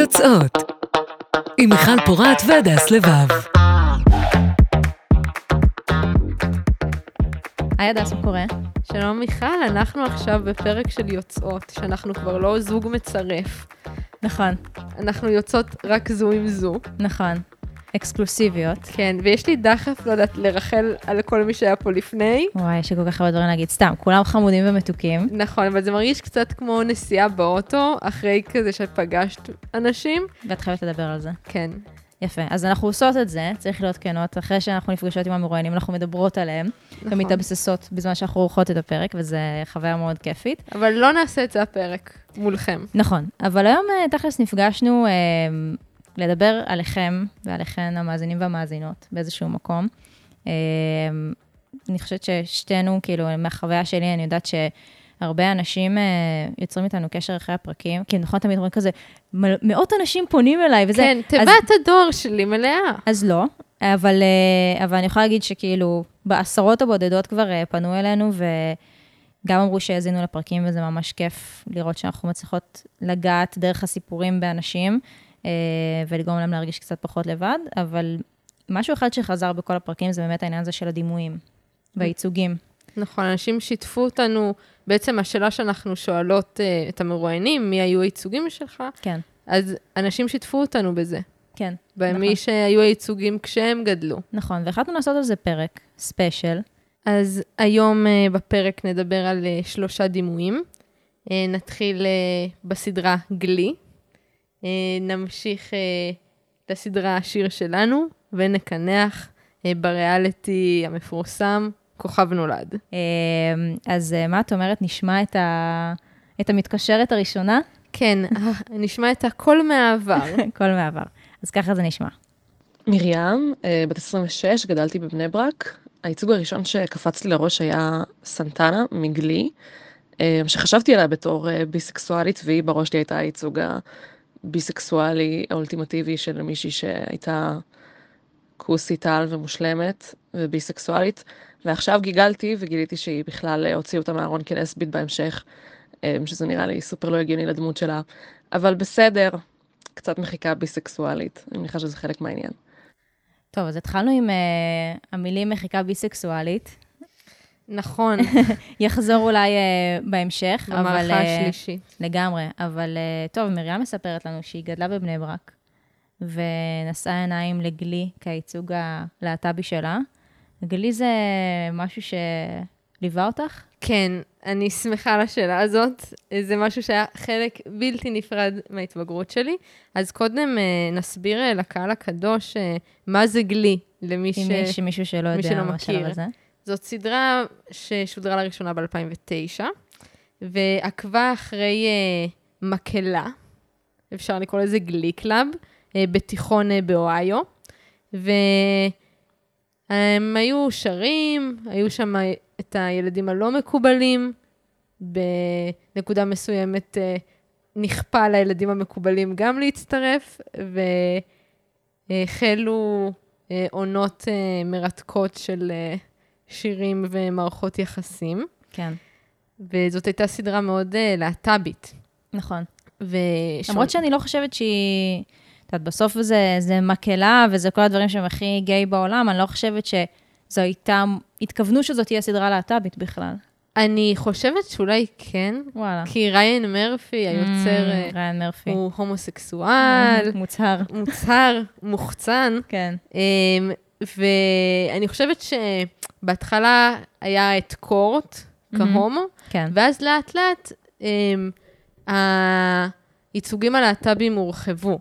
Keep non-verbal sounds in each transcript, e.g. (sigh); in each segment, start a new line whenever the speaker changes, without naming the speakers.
יוצאות עם מיכל פורת והדס לבב.
היי הדס, מה קורה?
שלום מיכל, אנחנו עכשיו בפרק של יוצאות, שאנחנו כבר לא זוג מצרף.
נכון,
אנחנו יוצאות רק זו עם זו.
נכון. אקסקלוסיביות.
כן, ויש לי דחף, לא יודעת, לרחל על כל מי שהיה פה לפני.
וואי, יש לי כל כך הרבה דברים להגיד. סתם, כולם חמודים ומתוקים.
נכון, אבל זה מרגיש קצת כמו נסיעה באוטו, אחרי כזה שפגשת אנשים.
ואת חייבת לדבר על זה.
כן.
יפה. אז אנחנו עושות את זה, צריך להיות כנות. אחרי שאנחנו נפגשות עם המרואיינים, אנחנו מדברות עליהם,
נכון.
ומתאבססות בזמן שאנחנו עורכות את הפרק, וזו חוויה מאוד כיפית.
אבל לא נעשה את זה הפרק מולכם.
נכון, אבל היום אה, תכלס נפגשנו אה, לדבר עליכם ועליכן המאזינים והמאזינות באיזשהו מקום. אה, אני חושבת ששתינו, כאילו, מהחוויה שלי, אני יודעת שהרבה אנשים אה, יוצרים איתנו קשר אחרי הפרקים, כי נכון תמיד אומרים כזה, "מ- מאות אנשים פונים אליי וזה.
כן,
אז-
תיבת הדואר שלי מלאה.
אז לא, אבל, אה, אבל אני יכולה להגיד שכאילו, בעשרות הבודדות כבר אה, פנו אלינו, וגם אמרו שהאזינו לפרקים, וזה ממש כיף לראות שאנחנו מצליחות לגעת דרך הסיפורים באנשים, ולגרום להם להרגיש קצת פחות לבד, אבל משהו אחד שחזר בכל הפרקים זה באמת העניין הזה של הדימויים והייצוגים.
נכון, אנשים שיתפו אותנו, בעצם השאלה שאנחנו שואלות אה, את המרואיינים, מי היו הייצוגים שלך,
כן,
אז אנשים שיתפו אותנו בזה.
כן,
במי
נכון.
שהיו הייצוגים כשהם גדלו.
נכון, והחלטנו לעשות על זה פרק, ספיישל.
אז היום אה, בפרק נדבר על אה, שלושה דימויים. אה, נתחיל אה, בסדרה גלי, אה, נמשיך אה, לסדרה השיר שלנו, ונקנח אה, בריאליטי המפורסם, כוכב נולד.
אה, אז אה, מה את אומרת, נשמע את, ה... את המתקשרת הראשונה?
כן, (laughs) אה, נשמע את הקול מהעבר. (laughs)
כל מעבר. אז ככה זה נשמע.
מרים, אה, בת 26, גדלתי בבני ברק. הייצוג הראשון שקפץ לי לראש היה סנטנה מגלי, אה, שחשבתי עליה בתור אה, ביסקסואלית, והיא בראש לי הייתה הייצוג הביסקסואלי האולטימטיבי של מישהי שהייתה כוסית על ומושלמת וביסקסואלית, ועכשיו גיגלתי וגיליתי שהיא בכלל אה, הוציאה אותה מהארון כלסבית בהמשך, אה, שזה נראה לי סופר לא הגיוני לדמות שלה, אבל בסדר, קצת מחיקה ביסקסואלית, אני מניחה שזה חלק מהעניין.
טוב, אז התחלנו עם uh, המילים מחיקה ביסקסואלית.
נכון, (laughs)
יחזור אולי uh, בהמשך, אבל...
המערכה
אה,
השלישית.
לגמרי. אבל uh, טוב, מרים מספרת לנו שהיא גדלה בבני ברק, ונשאה עיניים לגלי כייצוג הלהט"בי שלה. גלי זה משהו שליווה אותך?
כן, אני שמחה על השאלה הזאת. זה משהו שהיה חלק בלתי נפרד מההתבגרות שלי. אז קודם אה, נסביר לקהל הקדוש אה, מה זה גלי, למי ש...
אם יש מישהו שלא יודע מה
מכיר.
הזה.
זאת סדרה ששודרה לראשונה ב-2009, ועקבה אחרי אה, מקהלה, אפשר לקרוא לזה glee club, אה, בתיכון אה, באוהיו, והם היו שרים, היו שם את הילדים הלא מקובלים, בנקודה מסוימת אה, נכפה לילדים המקובלים גם להצטרף, והחלו אה, עונות אה, מרתקות של אה, שירים ומערכות יחסים,
כן,
וזאת הייתה סדרה מאוד אה, להט"בית.
נכון.
ושם-
למרות שאני לא חושבת שהיא... את יודעת, בסוף זה, זה מקהלה, וזה כל הדברים שהם הכי גיי בעולם, אני לא חושבת שזו הייתה... התכוונו שזאת תהיה סדרה להט"בית בכלל.
אני חושבת שאולי כן,
וואלה.
כי ריין מרפי, היוצר, אה,
Mm, ריין מרפי.
הוא הומוסקסואל,
מוצהר.
מוצהר, מוחצן,
כן.
ואני חושבת שבהתחלה היה את קורט כהומו,
כן.
ואז לאט לאט אמ, הייצוגים הלהט"בים הורחבו.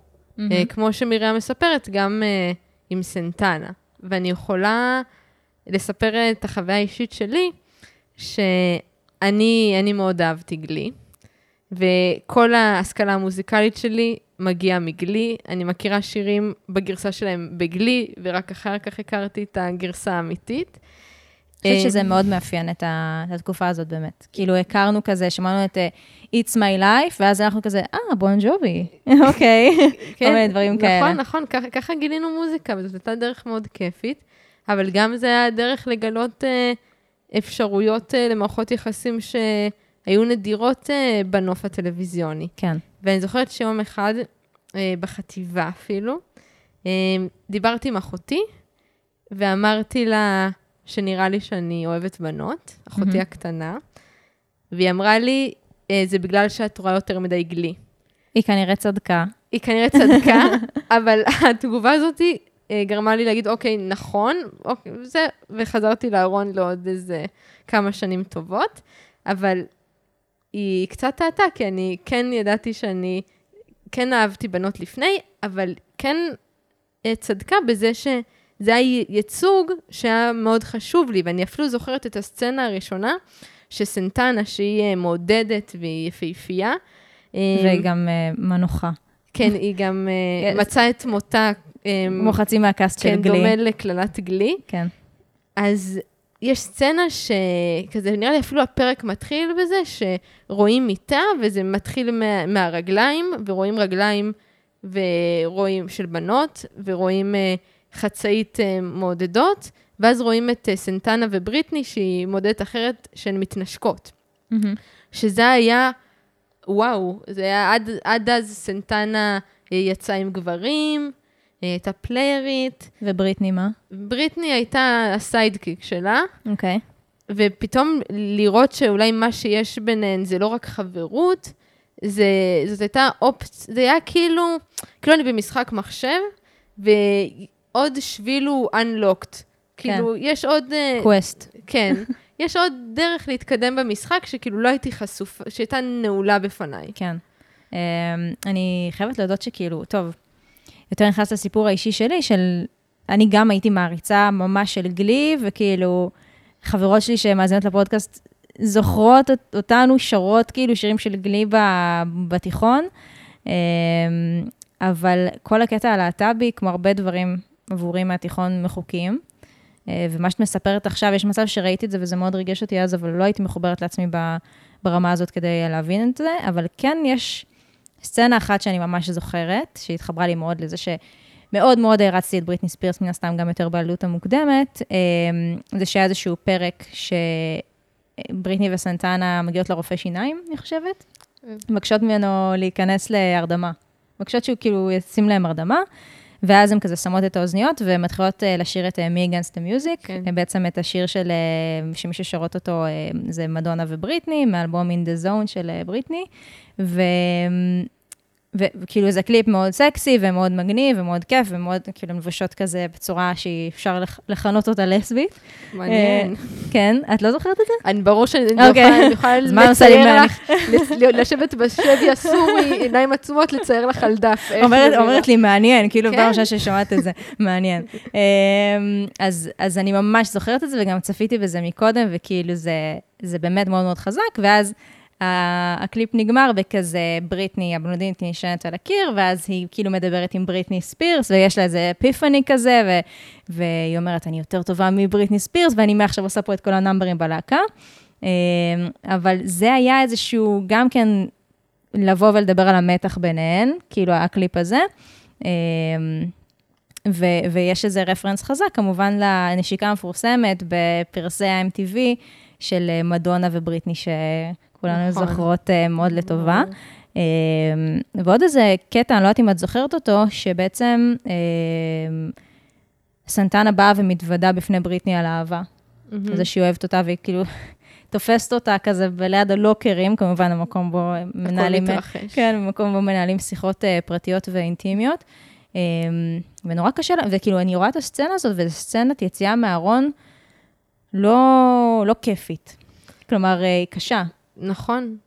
אה, כמו שמרים מספרת, גם אה, עם סנטנה. ואני יכולה לספר את החוויה האישית שלי, שאני אני מאוד אהבתי גלי, וכל ההשכלה המוזיקלית שלי מגיעה מגלי. אני מכירה שירים בגרסה שלהם בגלי, ורק אחר כך הכרתי את הגרסה האמיתית.
אני חושבת
אה,
שזה מאוד מאפיין את, התקופה הזאת באמת. כאילו, הכרנו כזה, שמענו את uh, It's My Life, ואז אנחנו כזה, אה, בון ג'ובי, (laughs) אוקיי. כל מיני דברים
נכון,
כאלה.
נכון, נכון, ככה, גילינו מוזיקה, וזאת הייתה דרך מאוד כיפית, אבל גם זה היה דרך לגלות אה, אפשרויות אה, למערכות יחסים שהיו נדירות אה, בנוף הטלוויזיוני.
כן.
ואני זוכרת שיום אחד אה, בחטיבה אפילו. אה, דיברתי עם אחותי, ואמרתי לה שנראה לי שאני אוהבת בנות, אחותי
מהמם.
הקטנה, והיא אמרה לי, אה, זה בגלל שאת רואה יותר מדי גלי.
היא כנראה צדקה.
היא כנראה צדקה, (laughs) אבל התגובה הזאת אה, גרמה לי להגיד, אוקיי, נכון, אוקיי, זה, וחזרתי לארון לעוד איזה כמה שנים טובות, אבל היא קצת טעתה, כי אני כן ידעתי שאני, כן אהבתי בנות לפני, אבל כן אה, צדקה בזה שזה היה ייצוג שהיה מאוד חשוב לי, ואני אפילו זוכרת את הסצנה הראשונה, שסנטנה, שהיא אה, מעודדת והיא יפהפייה, אה,
והיא גם מנוחה.
כן, היא גם אה. (laughs) מצאה את מותה,
כמו חצי מהקאסט של
כן,
גלי.
דומה לקללת גלי.
כן.
אז יש סצנה שכזה, נראה לי אפילו הפרק מתחיל בזה, שרואים מיטה, וזה מתחיל מה, מהרגליים, ורואים רגליים ורואים של בנות, ורואים אה, חצאית אה, מעודדות, ואז רואים את אה, סנטנה ובריטני, שהיא מעודדת אחרת, שהן מתנשקות.
מהמם.
שזה היה, וואו, זה היה עד, עד אז סנטנה אה, יצאה עם גברים, אה, הייתה פליירית,
ובריטני מה?
בריטני הייתה ה sidekick שלה,
אוקיי.
ופתאום לראות שאולי מה שיש ביניהן זה לא רק חברות, זה, זאת הייתה אופציה, זה היה כאילו, כאילו אני במשחק מחשב, ועוד שביל הוא unlocked. כאילו, יש עוד... אה,
קווסט.
כן. (laughs) יש עוד דרך להתקדם במשחק, שכאילו לא הייתי חשופה, שהייתה נעולה בפניי.
כן. Um, אני חייבת להודות שכאילו, טוב, יותר נכנס לסיפור האישי שלי, של... אני גם הייתי מעריצה ממש של גלי, וכאילו, חברות שלי שמאזינות לפודקאסט זוכרות אות- אותנו שרות כאילו שירים של גלי בתיכון, um, אבל כל הקטע הלהט"בי, כמו הרבה דברים עבורי מהתיכון, מחוקים. אה, ומה שאת מספרת עכשיו, יש מצב שראיתי את זה וזה מאוד ריגש אותי אז, אבל לא הייתי מחוברת לעצמי ברמה הזאת כדי להבין את זה, אבל כן יש סצנה אחת שאני ממש זוכרת, שהתחברה לי מאוד לזה שמאוד מאוד הערצתי את בריטני ספירס, מן הסתם גם יותר בעלות המוקדמת, אה, זה שהיה איזשהו פרק שבריטני וסנטנה מגיעות לרופא שיניים, אני חושבת, מבקשות ממנו להיכנס להרדמה. מבקשות שהוא כאילו ישים להם הרדמה, ואז הן כזה שמות את האוזניות ומתחילות אה, לשיר את מי אגנסט המיוזיק,
כן.
בעצם את השיר של, אה, שמי ששרות אותו אה, זה מדונה ובריטני, מאלבום In the Zone של אה, בריטני, ו... וכאילו זה קליפ מאוד סקסי ומאוד מגניב ומאוד כיף ומאוד כאילו מבושות כזה בצורה שאפשר לכ- לכנות אותה לסבית.
מעניין.
אה, כן, את לא זוכרת את זה?
אני ברור שאני
אוקיי.
יכולה- לצייר לך, לשבת בשבי הסורי, עיניים עצומות, לצייר לך על דף.
אומרת. לי, מעניין, כאילו
כן.
פעם ראשונה ששמעת את זה, מעניין. אמ, אז, אני ממש זוכרת את זה, וגם צפיתי בזה מקודם, וכאילו זה, באמת מאוד מאוד חזק, ואז הקליפ נגמר בכזה בריטני, הבלונדינית נשענת על הקיר, ואז היא כאילו מדברת עם בריטני ספירס, ויש לה איזה אפיפני כזה, ו, והיא אומרת, אני יותר טובה מבריטני ספירס, ואני מעכשיו עושה פה את כל הנאמברים בלהקה. אמ, אבל זה היה איזשהו, גם כן, לבוא ולדבר על המתח ביניהן, כאילו הקליפ הזה. אמ, ו- ויש איזה רפרנס חזק, כמובן לנשיקה המפורסמת בפרסי ה-MTV של אה, מדונה ובריטני, שכולנו
נכון.
זוכרות אה, מאוד לטובה. אמ, ועוד איזה קטע, אני לא יודעת אם את זוכרת אותו, שבעצם אמ, סנטנה באה ומתוודה בפני בריטני על אהבה.
מהמם.
זה שהיא אוהבת אותה, והיא כאילו (laughs) תופסת אותה כזה ליד הלוקרים, כמובן המקום בו מנהלים...
הכל מתרחש.
כן, במקום בו מנהלים שיחות פרטיות ואינטימיות. ונורא קשה לה, וכאילו, אני רואה את הסצנה הזאת, וזו סצנת יציאה מהארון לא, לא כיפית. כלומר, היא קשה,
נכון.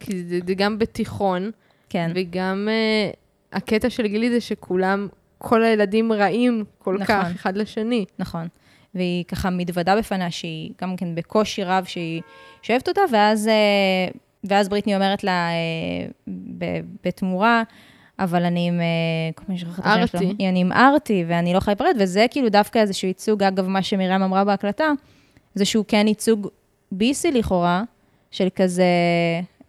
כי זה, זה גם בתיכון,
כן.
וגם uh, הקטע של גילי זה שכולם, כל הילדים רעים כל
נכון.
כך אחד לשני.
נכון. והיא ככה מתוודה בפניה שהיא גם כן בקושי רב שהיא שאוהבת אותה, ואז, אה, ואז בריטני אומרת לה ב- בתמורה, אבל אני עם, את השם שלו.
ארתי.
אני עם ארתי, ואני לא יכולה להיפרד, וזה כאילו דווקא איזשהו ייצוג, אגב, מה שמרים אמרה בהקלטה, זה שהוא כן ייצוג ביסי לכאורה, של כזה,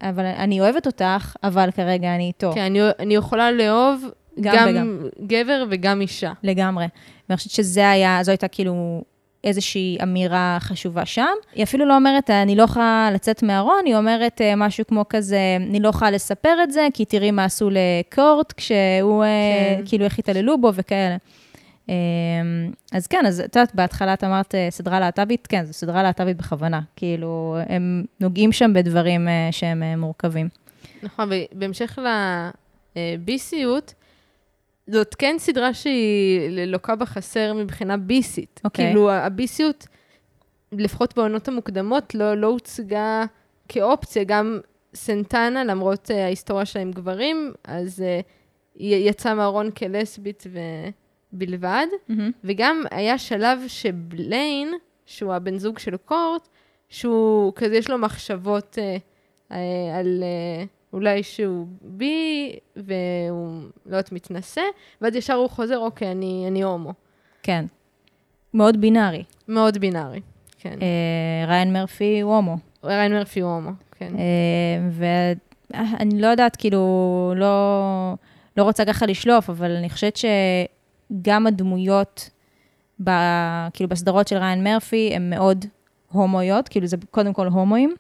אבל אני אוהבת אותך, אבל כרגע אני איתו.
כן, אני, אני יכולה לאהוב
גם
גם,
וגם.
גבר וגם אישה.
לגמרי. ואני חושבת שזה היה, זו הייתה כאילו איזושהי אמירה חשובה שם. היא אפילו לא אומרת, אני לא יכולה לצאת מהארון, היא אומרת אה, משהו כמו כזה, אני לא יכולה לספר את זה, כי תראי מה עשו לקורט, כשהוא, אה,
כן.
כאילו, איך התעללו בו וכאלה. אה, אז כן, אז את יודעת, בהתחלה את אמרת אה, סדרה להט"בית, כן, זו סדרה להט"בית בכוונה. כאילו, הם נוגעים שם בדברים אה, שהם אה, מורכבים.
נכון, ובהמשך לביסיות, זאת כן סדרה שהיא לוקה בחסר מבחינה ביסית.
אוקיי.
כאילו, הביסיות, לפחות בעונות המוקדמות, לא, לא הוצגה כאופציה. גם סנטנה, למרות ההיסטוריה שלה עם גברים, אז היא יצאה מהארון כלסבית ובלבד. וגם היה שלב שבליין, שהוא הבן זוג של קורט, שהוא כזה, יש לו מחשבות אה, אה, על אה, אולי שהוא בי, והוא, לא יודעת, מתנשא, ואז ישר הוא חוזר, אוקיי, אני, אני הומו.
כן. מאוד בינארי.
מאוד בינארי, כן.
אה, ריין מרפי הוא הומו.
ריין מרפי הוא הומו, כן.
ואני לא יודעת, כאילו, לא, לא רוצה ככה לשלוף, אבל אני חושבת שגם הדמויות, ב, כאילו, בסדרות של ריין מרפי, הן מאוד הומואיות, כאילו, זה קודם כל הומואים.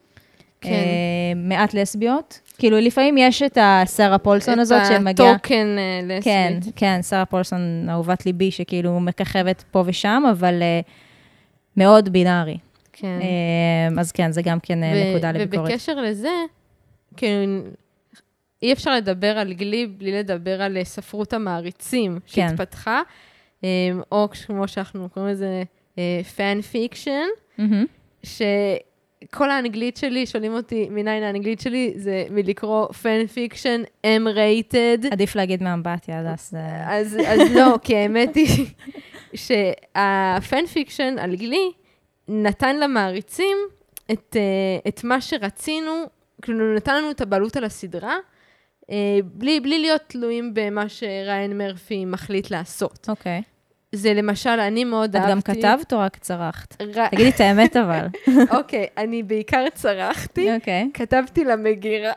כן.
אה, מעט לסביות. כאילו, לפעמים יש את השרה פולסון הזאת שמגיעה...
את הטוקן אה, לסבית.
כן, כן, שרה פולסון, אהובת ליבי, שכאילו מככבת פה ושם, אבל uh, מאוד בינארי.
כן.
Uh, אז כן, זה גם כן
ו-
נקודה לביקורת.
ובקשר לזה, כאילו, אי אפשר לדבר על גלי בלי לדבר על אה, ספרות המעריצים
כן.
שהתפתחה, אה, או כמו שאנחנו קוראים לזה, fan fiction,
מהמם.
שכל האנגלית שלי, שואלים אותי מניין האנגלית שלי, זה מלקרוא fan fiction, M-rated.
עדיף להגיד מאמבטיה, הדס. זה-
אז, אז לא, (laughs) כי האמת היא שה fan fiction על גלי נתן למעריצים את, אה, את מה שרצינו, כאילו נתן לנו את הבעלות על הסדרה, אה, בלי, בלי להיות תלויים במה שריין מרפי מחליט לעשות.
אוקיי.
זה למשל, אני מאוד
את
אהבתי...
גם כתבת או רק צרחת?
ר...
תגידי את האמת (laughs) אבל.
אוקיי, אני בעיקר צרחתי,
אוקיי.
כתבתי למגירה.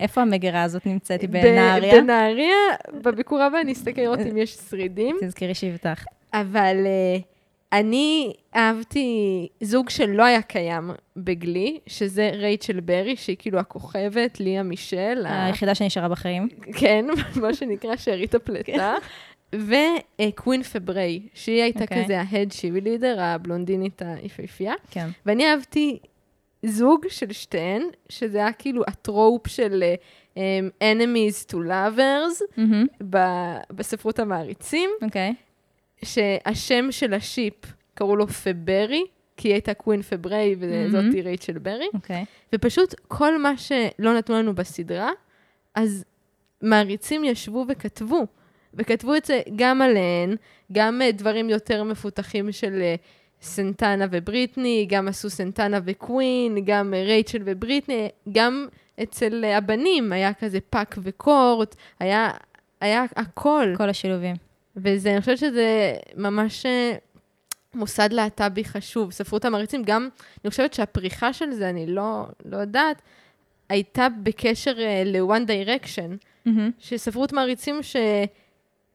איפה המגירה הזאת נמצאת? היא בנהריה?
בנהריה, בביקור הבא אני אסתכל לראות אם יש שרידים.
תזכרי שהבטחת.
אבל uh, אני אהבתי זוג שלא היה קיים בגלי, שזה רייצ'ל ברי, שהיא כאילו הכוכבת, ליה מישל. ה-
היחידה שנשארה בחיים.
כן, (laughs) מה שנקרא שארית הפלטה. וקווין פברי, שהיא הייתה
אוקיי.
כזה ההד שיבי לידר, הבלונדינית היפהפייה.
כן.
ואני אהבתי זוג של שתיהן, שזה היה כאילו הטרופ של um, enemies to lovers. ב- בספרות המעריצים.
אוקיי.
שהשם של השיפ, קראו לו פברי, כי היא הייתה קווין פברי, וזאתי רייצ'ל ברי.
אוקיי.
ופשוט כל מה שלא נתנו לנו בסדרה, אז מעריצים ישבו וכתבו. וכתבו את זה גם עליהן, גם אה, דברים יותר מפותחים של אה, סנטנה ובריטני, גם עשו סנטנה וקווין, גם אה, רייצ'ל ובריטני, גם אצל הבנים היה כזה פאק וקורט, היה, היה הכל.
כל השילובים.
וזה, אני חושבת שזה ממש אה, מוסד להט"בי חשוב. ספרות המעריצים, גם, אני חושבת שהפריחה של זה, אני לא, לא יודעת, הייתה בקשר uh, ל-One Direction,
מהמם.
שספרות מעריצים ש...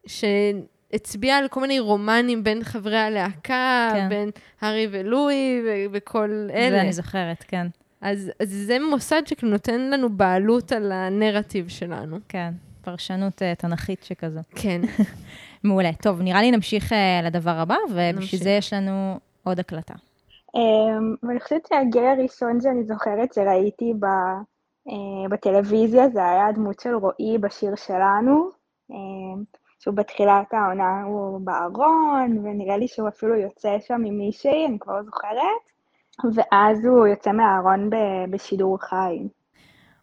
שהצביעה על כל מיני רומנים בין חברי הלהקה,
כן.
בין הארי ולואי ו- וכל אלה.
זה אני זוכרת, כן.
אז, אז זה מוסד שכאילו נותן לנו בעלות על הנרטיב שלנו.
כן. פרשנות אה, תנכית שכזו.
כן. (laughs)
מעולה. טוב, נראה לי נמשיך אה, לדבר הבא, ובשביל. זה יש לנו עוד הקלטה.
אמ, ואני חושבת שהגיל הראשון שאני זוכרת שראיתי ב, אה, בטלוויזיה, זה היה הדמות של רועי בשיר שלנו, אמ, שהוא בתחילת העונה הוא בארון, ונראה לי שהוא אפילו יוצא שם עם מישהי, אני כבר לא זוכרת, ואז הוא יוצא מהארון ב- בשידור חי.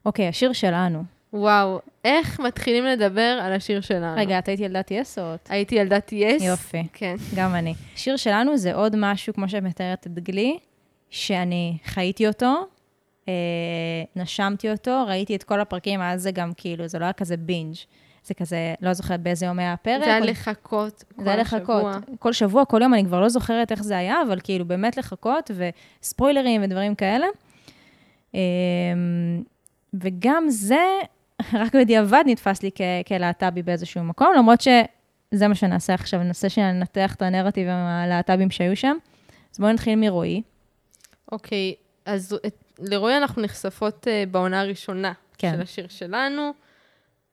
אוקיי, השיר שלנו.
וואו, איך מתחילים לדבר על השיר שלנו?
רגע, את היית ילדת יס או את?
הייתי ילדת יס.
יופי.
כן.
גם אני. השיר שלנו זה עוד משהו, כמו שאת מתארת את גלי, שאני חייתי אותו, אה, נשמתי אותו, ראיתי את כל הפרקים, אז זה גם כאילו, זה לא היה כזה בינג'. זה כזה, לא זוכרת באיזה יום היה הפרק.
זה היה לחכות כל
זה היה לחכות. כל שבוע, כל יום, אני כבר לא זוכרת איך זה היה, אבל כאילו באמת לחכות, וספוילרים ודברים כאלה. אמ, וגם זה, רק בדיעבד נתפס לי כלהט"בי באיזשהו מקום, למרות שזה מה שנעשה עכשיו, ננסה שננתח את הנרטיב עם הלהט"בים שהיו שם. אז בואו נתחיל מרועי.
אוקיי, אז את, לרועי אנחנו נחשפות uh, בעונה הראשונה
כן.
של השיר שלנו.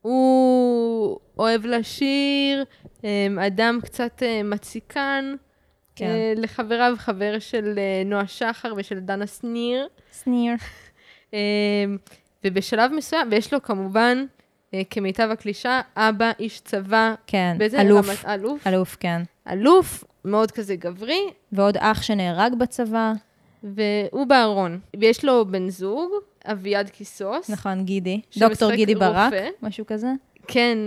הוא אוהב לשיר, um, אדם קצת uh, מציקן.
כן.
לחבריו, חבר של נועה שחר ושל דנה שניר.
שניר.
ובשלב מסוים, ויש לו כמובן, uh, כמיטב הקלישה, אבא, איש צבא.
כן,
באיזה
אלוף.
רמת אלוף?
אלוף, כן.
אלוף, מאוד כזה גברי,
ועוד אח שנהרג בצבא,
והוא בארון. ויש לו בן זוג, אביעד קיסוס.
נכון, גידי. דוקטור גידי ברק,
רופא.
משהו כזה.
כן,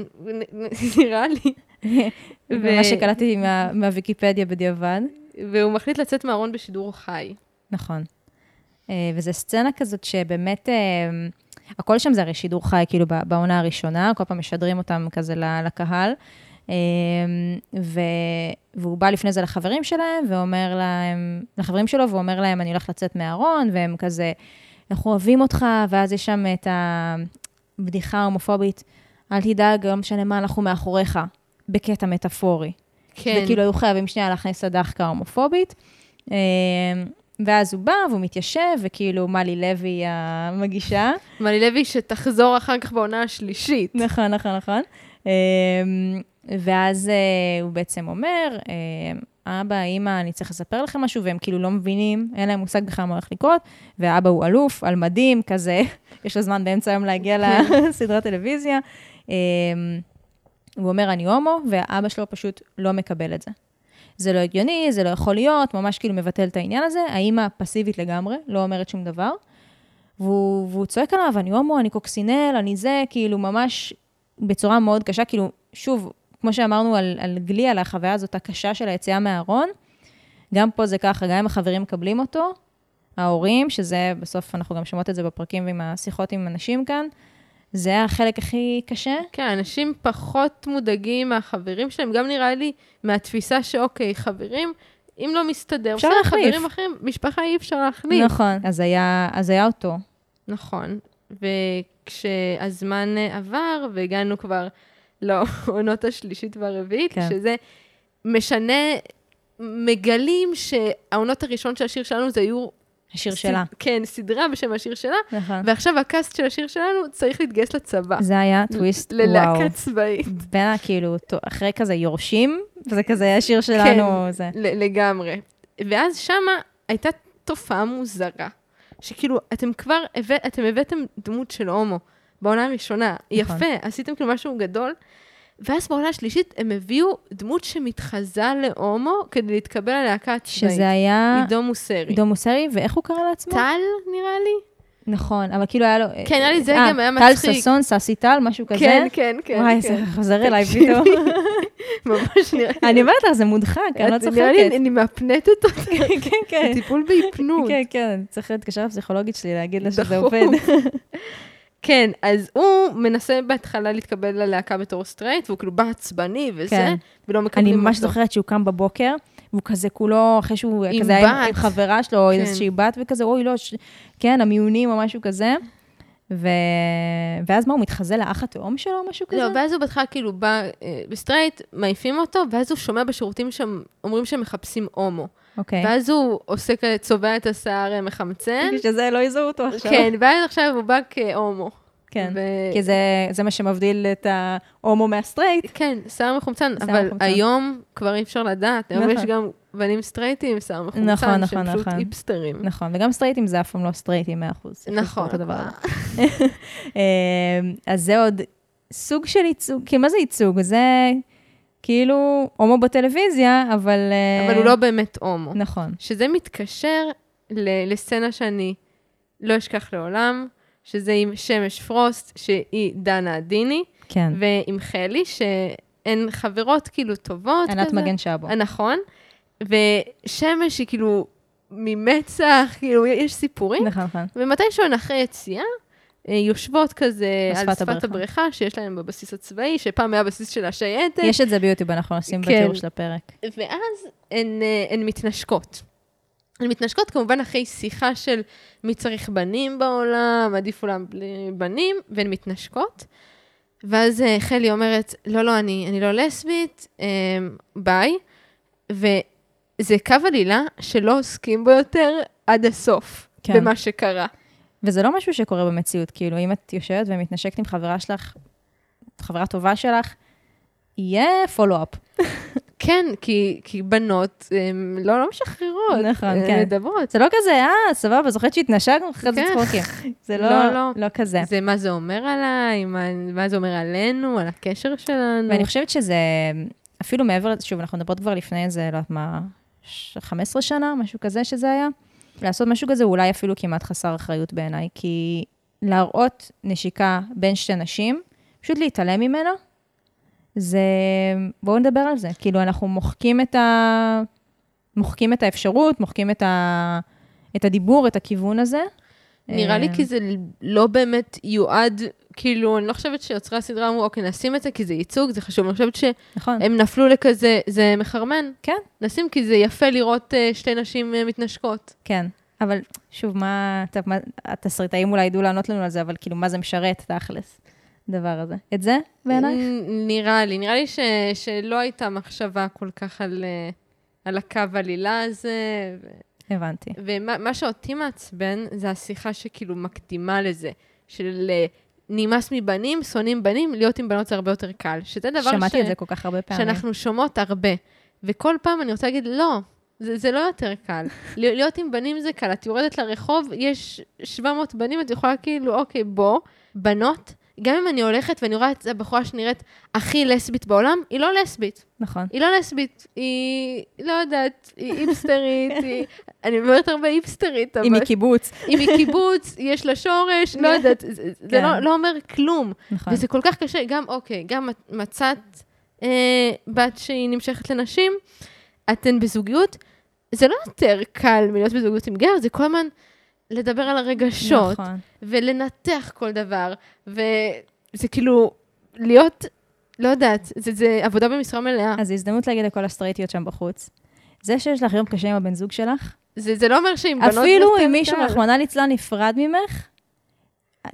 (laughs) נראה לי. (laughs)
ומה שקלטתי מה- מהוויקיפדיה בדיעבד.
והוא מחליט לצאת מהארון בשידור חי.
נכון. אה, וזו סצנה כזאת שבאמת, אה, הכל שם זה הרי שידור חי, כאילו, בעונה הראשונה, כל פעם משדרים אותם כזה לקהל. אה, ו... והוא בא לפני זה לחברים שלהם, ואומר להם, לחברים שלו, ואומר להם, אני הולך לצאת מהארון, והם כזה, אנחנו אוהבים אותך, ואז יש שם את הבדיחה ההומופובית, אל תדאג, לא משנה מה, אנחנו מאחוריך, בקטע מטאפורי.
כן.
זה כאילו היו חייבים שנייה להכניס לדחקה ההומופובית. ואז הוא בא והוא מתיישב, וכאילו מלי לוי המגישה.
מלי לוי שתחזור אחר כך בעונה השלישית.
נכון, נכון, נכון. אה, ואז אה, הוא בעצם אומר, אה, אבא, אמא, אני צריך לספר לכם משהו, והם כאילו לא מבינים, אין להם מושג בכלל מה הולך לקרות, ואבא הוא אלוף, על מדים, כזה, (laughs) יש לו זמן באמצע היום להגיע לסדרת טלוויזיה. אה, הוא אומר, אני הומו, והאבא שלו פשוט לא מקבל את זה. זה לא הגיוני, זה לא יכול להיות, ממש כאילו מבטל את העניין הזה. האימא פסיבית לגמרי, לא אומרת שום דבר. והוא, והוא צועק עליו, אני הומו, אני קוקסינל, אני זה, כאילו ממש בצורה מאוד קשה, כאילו, שוב, כמו שאמרנו על, על גלי, על החוויה הזאת הקשה של היציאה מהארון, גם פה זה ככה, גם אם החברים מקבלים אותו, ההורים, שזה, בסוף אנחנו גם שומעות את זה בפרקים ועם השיחות עם אנשים כאן, זה החלק הכי קשה.
כן, אנשים פחות מודאגים מהחברים שלהם, גם נראה לי מהתפיסה שאוקיי, חברים, אם לא מסתדר,
אפשר להחליף.
חברים אחרים, משפחה אי אפשר להחליף.
נכון. אז היה, אז היה אותו.
נכון. וכשהזמן עבר, והגענו כבר לעונות השלישית והרביעית,
כן.
שזה משנה, מגלים שהעונות הראשון של השיר שלנו זה היו...
השיר שלה.
כן, סדרה בשם השיר שלה,
נכון.
ועכשיו הקאסט של השיר שלנו צריך להתגייס לצבא.
זה היה טוויסט, וואו.
ללהקה צבאית.
בין כאילו, אחרי כזה יורשים, וזה כזה היה שיר שלנו, זה.
ל- לגמרי. ואז שמה הייתה תופעה מוזרה, שכאילו, אתם כבר, הבא, אתם הבאתם דמות של הומו בעונה הראשונה,
נכון.
יפה, עשיתם כאילו משהו גדול, ואז בעונה השלישית הם הביאו דמות שמתחזה להומו כדי להתקבל ללהקה הצבאית.
שזה היה
עידו מוסרי.
עידו מוסרי, ואיך הוא קרא לעצמו?
טל, נראה לי?
נכון, אבל כאילו היה לו...
כן, נראה לי זה
אה,
גם היה
טל
מצחיק.
ששון, ססי טל, משהו כזה.
כן, כן, כן.
וואי,
כן.
זה חוזר אליי. פתאום. (laughs)
ממש נראה לי.
אני אומרת לך, זה מודחק, אני לא
את- נראה לי
צוחקת.
אני מאפנטת אותה. (laughs)
כן, כן.
טיפול בהיפנות.
כן, כן, צריך להתקשר לפסיכולוגית שלי, להגיד לה שזה
דחוף.
עובד. (laughs)
כן, אז הוא מנסה בהתחלה להתקבל ללהקה בתור סטרייט, והוא כאילו בא עצבני וזה,
כן.
ולא מקבלים
אני
אותו.
ממש זוכרת שהוא קם בבוקר, והוא כזה כולו, אחרי שהוא
עם
כזה היה עם-
בת.
עם חברה שלו, או
כן.
איזושהי בת, וכזה, אוי, לא, ש- כן, המיונים או משהו כזה. ו... ואז מה, הוא מתחזה לאח התאום שלו או משהו כזה?
לא, ואז הוא בהתחלה כאילו בא אה, בסטרייט, מעיפים אותו, ואז הוא שומע בשירותים שם, אומרים שהם מחפשים הומו.
אוקיי.
ואז הוא עושה כזה, צובע את השיער אה, מחמצן.
שזה לא יזהו אותו עכשיו.
כן, ואז עכשיו הוא בא כהומו.
כן.
ו-
כי זה, זה מה שמבדיל את ההומו מהסטרייט.
כן, שיער מחומצן, אבל
מחומצן.
היום כבר אי אפשר לדעת. היום
נכון.
יש גם בנים סטרייטים עם שיער מחומצן,
נכון,
שהם
נכון,
פשוט
נכון.
היפסטרים.
נכון, וגם סטרייטים זה אף פעם לא סטרייטים 100%. צריך לזכור
נכון.
אמ, (laughs) (laughs) אז זה עוד סוג של ייצוג, כי מה זה ייצוג? זה כאילו הומו בטלוויזיה, אבל... אה,
אבל הוא לא באמת הומו.
נכון.
שזה מתקשר ל- לסצנה שאני לא אשכח לעולם, שזה עם שמש פרוסט, שהיא דנה עדיני,
כן.
ועם חלי, שהן חברות כאילו טובות.
ענת
כזה.
מגן שבו.
אה, נכון. ושמש היא כאילו ממצח, כאילו, יש סיפורים.
נכון, נכון.
ומתישהו אחרי יציאה, אה, יושבות כזה
על שפת הבריכה.
הבריכה, שיש להן בבסיס הצבאי, שפעם היה בסיס של השייטת.
יש את זה ביוטיוב, אנחנו נשים
כן.
בתיאור של הפרק.
ואז הן, אה, הן מתנשקות. הן מתנשקות כמובן אחרי שיחה של מי צריך בנים בעולם, עדיף אולם בלי בנים, והן מתנשקות. ואז אה, חלי אומרת, לא, לא, אני, אני לא לסבית, אה, ביי. וזה זה קו עלילה שלא עוסקים בו יותר עד הסוף.
כן.
במה שקרה.
וזה לא משהו שקורה במציאות, כאילו, אם את יושבת ומתנשקת עם חברה שלך, חברה טובה שלך, יהיה פולו-אפ. (laughs)
כן, כי, כי בנות הן לא, לא משחררות.
נכון, כן.
מדברות.
זה לא כזה, אה, סבבה, זוכרת שהתנשקנו, אחרי זה
כן.
צחוקים. (laughs) זה לא,
לא, לא.
לא כזה.
זה מה זה אומר עליי, מה, מה זה אומר עלינו, על הקשר שלנו.
ואני חושבת שזה, אפילו מעבר שוב, אנחנו מדברות כבר לפני איזה, לא יודעת מה, ש- 15 שנה, משהו כזה שזה היה. לעשות משהו כזה הוא אולי אפילו כמעט חסר אחריות בעיניי, כי להראות נשיקה בין שתי נשים, פשוט להתעלם ממנה, זה, בואו נדבר על זה. כאילו, אנחנו מוחקים את ה... מוחקים את האפשרות, מוחקים את, ה... את הדיבור, את הכיוון הזה.
נראה לי
אה,
כי זה לא באמת יועד, כאילו, אני לא חושבת שיוצרי הסדרה אמרו, אוקיי, נשים את זה כי זה ייצוג, זה חשוב. אני חושבת שהם
נכון,
נפלו לכזה, זה מחרמן.
כן.
נשים כי זה יפה לראות אה, שתי נשים אה, מתנשקות.
כן. אבל שוב, מה, טוב, מה, התסריטאים אולי ידעו לענות לנו על זה, אבל כאילו, מה זה משרת, תכלס, הדבר הזה? את זה, בעינייך?
נראה לי, נראה לי ש, שלא הייתה מחשבה כל כך על, על הקו עלילה הזה. ו-
הבנתי.
ומה מה שאותי מעצבן, זה השיחה שכאילו מקדימה לזה, של אה, נמאס מבנים, שונאים בנים, להיות עם בנות זה הרבה יותר קל. שזה דבר
שמעתי
ש...
את זה כל כך הרבה פעמים.
שאנחנו שומעות הרבה. וכל פעם אני רוצה להגיד, לא, זה, זה לא יותר קל. (laughs) להיות עם בנים זה קל. את יורדת לרחוב, יש 700 בנים, את יכולה כאילו, אוקיי, בוא. בנות, גם אם אני הולכת ואני רואה את הבחורה שנראית הכי לסבית בעולם, היא לא לסבית.
נכון.
היא לא לסבית, היא, לא יודעת, היא איפסטרית, היא... אני מדברת הרבה איפסטרית, אבל...
היא מקיבוץ.
היא מקיבוץ, יש לה שורש, לא יודעת, זה, זה
כן.
לא, לא אומר כלום.
נכון.
וזה כל כך קשה, גם, אוקיי, גם מצאת אה, בת שהיא נמשכת לנשים, אתן בזוגיות, זה לא יותר קל מלהיות בזוגיות עם גר, זה כל הזמן לדבר על הרגשות,
נכון.
ולנתח כל דבר, וזה כאילו, להיות, לא יודעת, זה, זה עבודה במשרה מלאה.
אז זו הזדמנות להגיד לכל הסטרייטיות שם בחוץ. זה שיש לך יום קשה עם הבן זוג שלך,
זה, זה לא אומר שעם בנות...
אפילו אם מישהו. רחמנא ליצלן, נפרד ממך,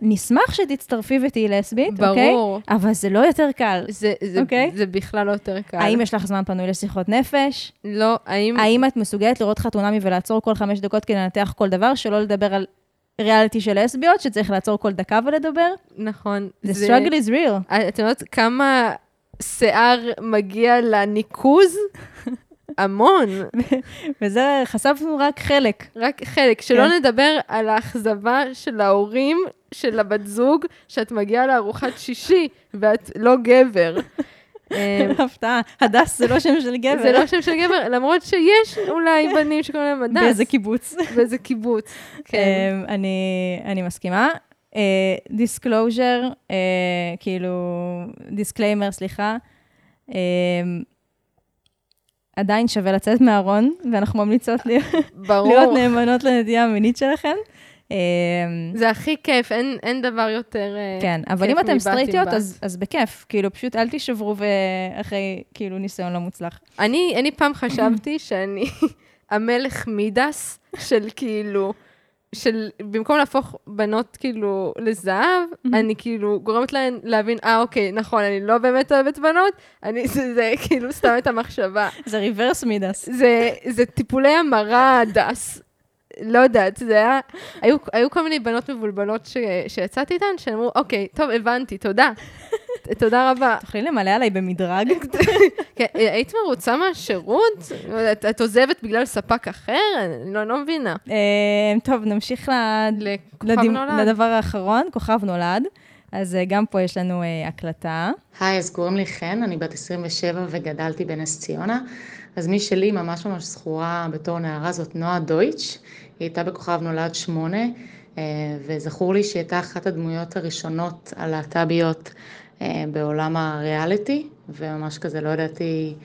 נשמח שתצטרפי ותהיי לסבית, אוקיי?
ברור.
אבל זה לא יותר קל.
זה, זה,
אוקיי.
זה בכלל לא יותר קל.
האם יש לך זמן פנוי לשיחות נפש?
לא, האם...
האם את מסוגלת לראות חתונמי ולעצור כל חמש דקות כדי לנתח כל דבר, שלא לדבר על ריאליטי של לסביות, שצריך לעצור כל דקה ולדבר?
נכון.
The struggle is real.
את יודעת כמה שיער מגיע לניקוז? המון. (laughs)
וזה, חשפנו רק חלק.
רק חלק. שלא
כן.
נדבר על האכזבה של ההורים של הבת זוג, שאת מגיעה לארוחת שישי ואת לא גבר. (laughs) אה,
הפתעה, הדס זה לא שם של גבר.
זה לא שם של גבר, למרות שיש אולי בנים שקוראים להם הדס.
באיזה קיבוץ. (laughs)
באיזה קיבוץ. כן.
אמ, אני, אני מסכימה. disclosure, כאילו, disclaimer, סליחה. עדיין שווה לצאת מהארון, ואנחנו ממליצות להיות, נאמנות לנטייה המינית שלכם. אמ,
זה הכי כיף, אין, אין דבר יותר... אה,
כן, אבל אם אתם סטרייטיות. אז, אז בכיף. כאילו, פשוט אל תישברו אחרי, כאילו, ניסיון לא מוצלח.
אני, אני פעם חשבתי שאני (laughs) המלך מידס של כאילו, של במקום להפוך בנות כאילו לזהב, אני כאילו גורמת להן להבין, אה, אוקיי, נכון, אני לא באמת אוהבת בנות, אני, זה, (laughs) זה כאילו סתם את המחשבה.
זה ריברס מידס.
זה, זה טיפולי המרה דס. לא יודעת, זה היה... היו, היו כל מיני בנות מבולבלות ש, שיצאתי איתן, שאמרו, אוקיי, טוב, הבנתי, תודה. (laughs) תודה רבה.
תוכלי למלא עליי במדרג? (laughs)
כן, היית מרוצה מהשירות? את, את עוזבת בגלל ספק אחר? אני לא, לא מבינה.
אמ, טוב, נמשיך. לדבר האחרון, כוכב נולד. אז אה, גם פה יש לנו אה, הקלטה.
היי, אז קוראים לי חן, אני בת 27 וגדלתי בנס ציונה. אז מי שלי ממש ממש זכורה בתור נערה זאת נועה דויטש. היא הייתה בכוכב נולד שמונה, אה, וזכור לי שהיא הייתה אחת הדמויות הראשונות הלהט"ביות אה, בעולם הריאליטי, וממש כזה לא ידעתי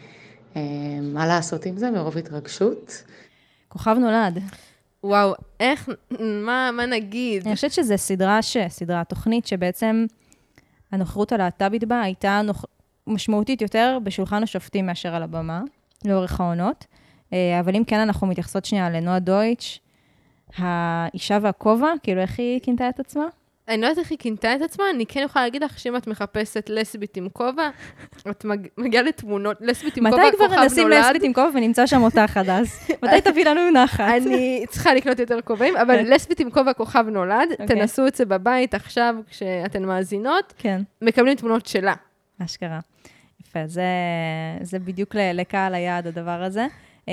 אה, מה לעשות עם זה מרוב התרגשות.
כוכב נולד.
וואו, איך, מה, מה נגיד?
אני חושבת שזו סדרה, ש... סדרה, תוכנית שבעצם הנוכחות הלהט"בית בה הייתה נוכ... משמעותית יותר בשולחן השופטים מאשר על הבמה, לאורך העונות. אבל אם כן, אנחנו מתייחסות שנייה לנועה דויטש, האישה והכובע, כאילו איך היא כינתה את עצמה?
אני לא יודעת איך היא כינתה את עצמה, אני כן יכולה להגיד לך שאם את מחפשת לסבית עם כובע, את מג... מגיעה לתמונות, לסבית עם
מתי
כובע,
כבר
כוכב
נשים
נולד.
לסבית עם כובע ונמצא שם אותך עד אז? מתי תביא לנו נחת?
אני צריכה לקנות יותר כובעים, אבל
כן.
לסבית עם כובע כוכב נולד,
אוקיי.
תנסו את זה בבית עכשיו, כשאתן מאזינות,
כן,
מקבלים תמונות שלה.
אשכרה. יפה, זה, זה בדיוק לקהל היעד הדבר הזה. אה,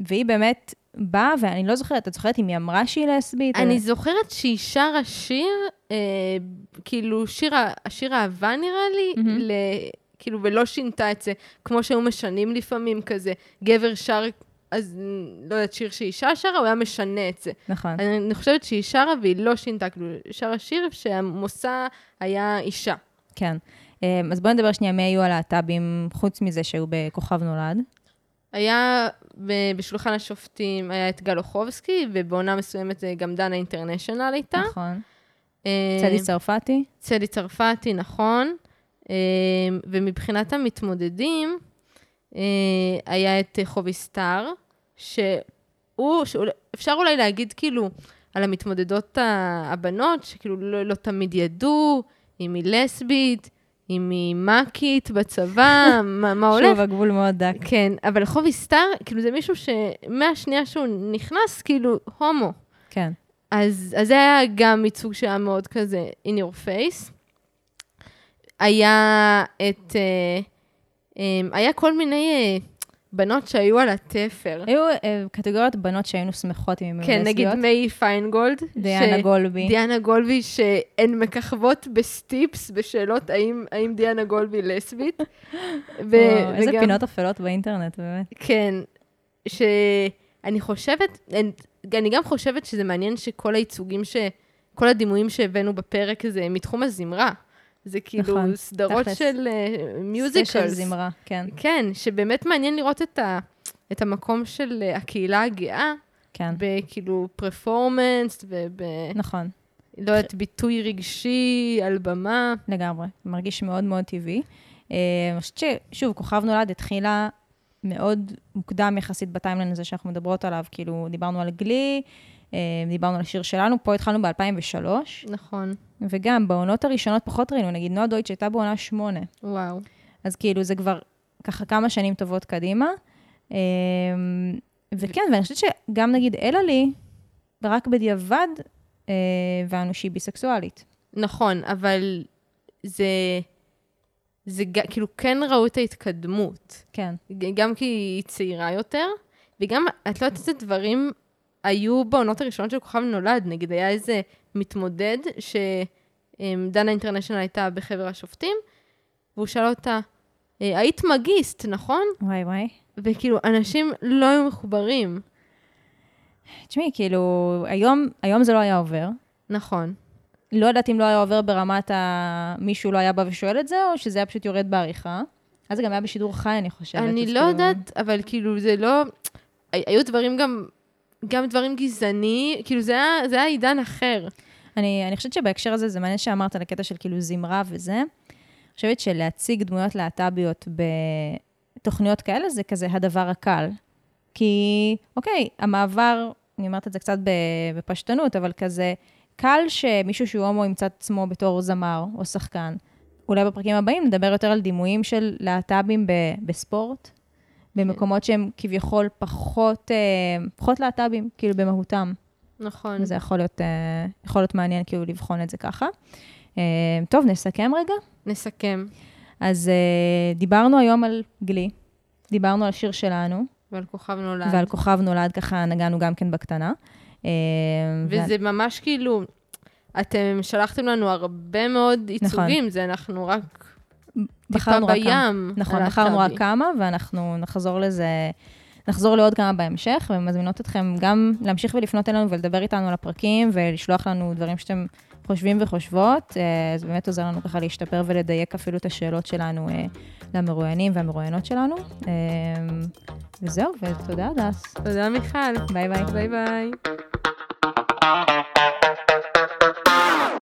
והיא באמת באה, ואני לא זוכרת, את זוכרת אם היא אמרה שהיא לסבית?
אני
או-
זוכרת שהיא שרה שיר, אה, כאילו שיר, השיר אהבה נראה לי,
מהמם.
ל, כאילו, ולא שינתה את זה, כמו שהיו משנים לפעמים כזה, גבר שר, אז לא יודעת, שיר שאישה שרה, הוא היה משנה את זה.
נכון,
אני, אני חושבת שהיא שרה והיא לא שינתה, כאילו, שרה שיר שהמושא היה אישה.
כן. אה, אז בואי נדבר שנייה מי היו הלהט"בים, חוץ מזה שהיו בכוכב נולד.
היה בשולחן השופטים, היה את גל אוחובסקי, ובעונה מסוימת זה גם דנה אינטרנשיונל הייתה.
נכון.
אה,
צדי צרפתי?
צדי צרפתי, נכון. אה, ומבחינת המתמודדים, אה, היה את אה, חובי סטאר, שהוא, אפשר אולי להגיד כאילו על המתמודדות הבנות, שכאילו לא, לא תמיד ידעו אם היא לסבית, אם היא מאקית בצבא, (laughs) מה, מה הולך.
שוב, הגבול מאוד דק.
כן, אבל חובי סטאר, כאילו זה מישהו שמהשנייה שהוא נכנס, כאילו, הומו.
כן.
אז, אז זה היה גם ייצוג שהיה מאוד כזה in your face. היה את... אה, אה, היה כל מיני אה, בנות שהיו על התפר.
היו אה, קטגוריות בנות שהיינו שמחות אם הן
כן, נגיד
לסביות.
מיי פיינגולד.
דיאנה גולבי.
דיאנה גולבי, שהן מככבות בסטיפס בשאלות האם, דיאנה גולבי לסבית. (laughs)
איזה פינות אפלות באינטרנט, באמת.
כן, שאני חושבת, אני- גם חושבת שזה מעניין שכל הייצוגים. כל הדימויים שהבאנו בפרק זה מתחום הזמרה. זה כאילו
נכון,
סדרות
תכלס.
של
ספיישל
musicals.
זמרה, כן,
כן, שבאמת מעניין לראות את, ה... את המקום של אה, הקהילה הגאה,
כן.
בכאילו פרפורמנס, וב...
נכון,
לא יודעת, ביטוי רגשי על במה.
לגמרי. מרגיש מאוד מאוד טבעי. אה, אני חושבת ששוב, כוכב נולד התחילה מאוד מוקדם יחסית בטיימליין הזה שאנחנו מדברות עליו. כאילו, דיברנו על גלי, אה, דיברנו על השיר שלנו, פה התחלנו ב-2003,
נכון,
וגם בעונות הראשונות פחות ראינו, נגיד נועה דויטש הייתה בעונה שמונה.
וואו.
אז כאילו, זה כבר ככה כמה שנים טובות קדימה. אמ, וכן, ואני חושבת שגם נגיד אלה לי, רק בדיעבד, אה, הבנו שהיא ביסקסואלית.
נכון, אבל זה... זה כאילו כן ראו את ההתקדמות.
כן,
גם כי היא צעירה יותר, וגם, את לא יודעת איזה דברים היו בעונות הראשונות של כוכב נולד. נגיד, היה איזה מתמודד שדנה אינטרנשיונל הייתה בחבר השופטים, והוא שאל אותה, "אה, היית מגיסט, נכון?
וואי וואי.
וכאילו, אנשים לא היו מחוברים.
תשמעי, כאילו, היום, היום זה לא היה עובר.
נכון.
לא יודעת אם לא היה עובר ברמת ה... מישהו לא היה בא ושואל את זה, או שזה היה פשוט יורד בעריכה. אז זה גם היה בשידור חי, אני חושבת.
אני לא
כאילו-
יודעת, אבל כאילו, זה לא... הי- היו דברים גם, גם דברים גזעני, כאילו, זה היה, זה היה עידן אחר.
אני, אני חושבת שבהקשר הזה, זה מעניין שאמרת על הקטע של כאילו זמרה וזה. אני חושבת שלהציג דמויות להט"ביות בתוכניות כאלה, זה כזה הדבר הקל. כי, אוקיי, המעבר, אני אומרת את זה קצת בפשטנות, אבל כזה, קל שמישהו שהוא הומו ימצא את עצמו בתור זמר או שחקן. אולי בפרקים הבאים נדבר יותר על דימויים של להט"בים בספורט, במקומות שהם כביכול פחות, אה, פחות להט"בים, כאילו במהותם.
נכון.
וזה יכול להיות, אה, יכול להיות מעניין כאילו לבחון את זה ככה. אה, טוב, נסכם רגע.
נסכם.
אז דיברנו היום על גלי, דיברנו על שיר שלנו,
ועל כוכב נולד.
ועל כוכב נולד, ככה נגענו גם כן בקטנה.
וזה ממש כאילו, אתם שלחתם לנו הרבה מאוד ייצוגים, זה אנחנו רק
בחרנו רק כמה.
בים.
נכון,
הלהט"בי.
בחרנו רק כמה, ואנחנו נחזור לזה, נחזור לעוד כמה בהמשך, ומזמינות אתכם גם להמשיך ולפנות אלינו ולדבר איתנו על הפרקים, ולשלוח לנו דברים שאתם חושבים וחושבות. אה, זה באמת עוזר לנו ככה להשתפר ולדייק אפילו את השאלות שלנו אה, למרואיינים והמרואיינות שלנו. אה, וזהו, ותודה, הדס.
תודה, מיכל.
ביי ביי.
ביי ביי.